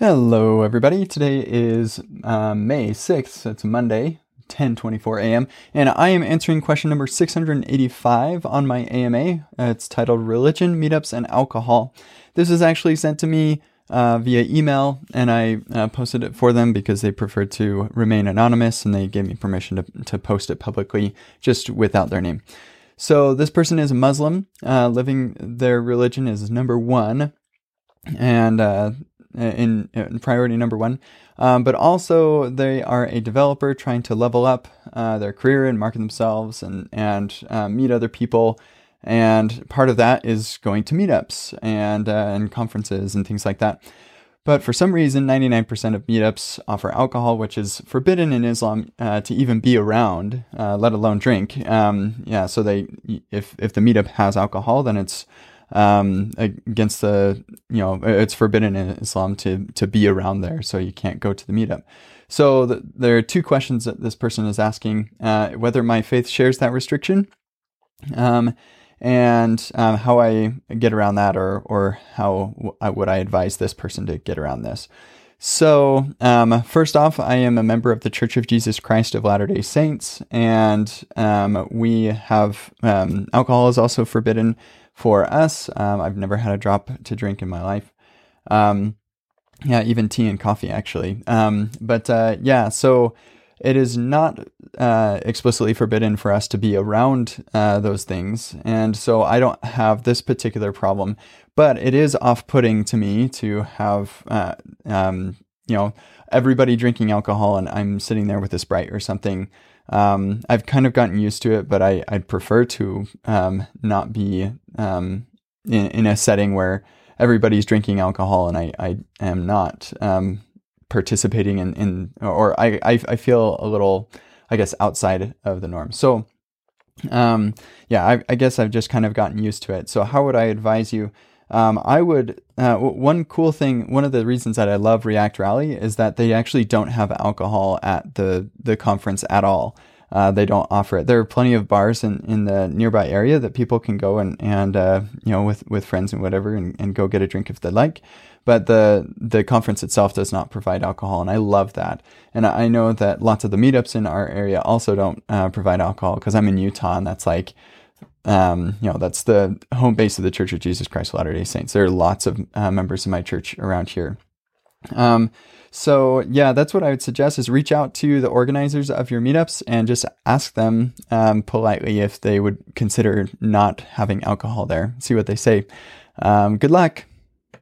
Hello, everybody. Today is uh, May 6th. It's Monday, 10:24 a.m. and I am answering question number 685 on my AMA. It's titled "Religion, Meetups, and Alcohol." This is actually sent to me uh, via email, and I uh, posted it for them because they preferred to remain anonymous, and they gave me permission to to post it publicly, just without their name. So this person is a Muslim, uh, living their religion is number one, and uh, in, in, priority number one. Um, but also, they are a developer trying to level up uh, their career and market themselves and and uh, meet other people. And part of that is going to meetups and uh, and conferences and things like that. But for some reason, 99% of meetups offer alcohol, which is forbidden in Islam uh, to even be around, uh, let alone drink. Um, yeah, so they if if the meetup has alcohol, then it's um, against the you know it's forbidden in Islam to to be around there, so you can't go to the meetup. So the, there are two questions that this person is asking: uh, whether my faith shares that restriction, um, and um, how I get around that, or or how would I advise this person to get around this. So, um, first off, I am a member of the Church of Jesus Christ of Latter day Saints, and um, we have um, alcohol is also forbidden for us. Um, I've never had a drop to drink in my life. Um, yeah, even tea and coffee, actually. Um, but uh, yeah, so it is not uh, explicitly forbidden for us to be around uh, those things. And so I don't have this particular problem, but it is off putting to me to have, uh, um, you know, everybody drinking alcohol and I'm sitting there with a Sprite or something. Um, I've kind of gotten used to it, but I, I'd prefer to um, not be um, in, in, a setting where everybody's drinking alcohol and I, I am not um, participating in, in or I, I, I, feel a little, I guess, outside of the norm. So, um, yeah, I, I guess I've just kind of gotten used to it. So, how would I advise you? Um, I would, uh, one cool thing, one of the reasons that I love React Rally is that they actually don't have alcohol at the, the conference at all. Uh, they don't offer it. There are plenty of bars in, in the nearby area that people can go and, and uh, you know, with, with friends and whatever and, and go get a drink if they like. But the, the conference itself does not provide alcohol. And I love that. And I know that lots of the meetups in our area also don't uh, provide alcohol because I'm in Utah and that's like, um, you know, that's the home base of the Church of Jesus Christ of Latter day Saints. There are lots of uh, members of my church around here. Um, so yeah, that's what I would suggest is reach out to the organizers of your meetups and just ask them um, politely if they would consider not having alcohol there. See what they say. Um, good luck.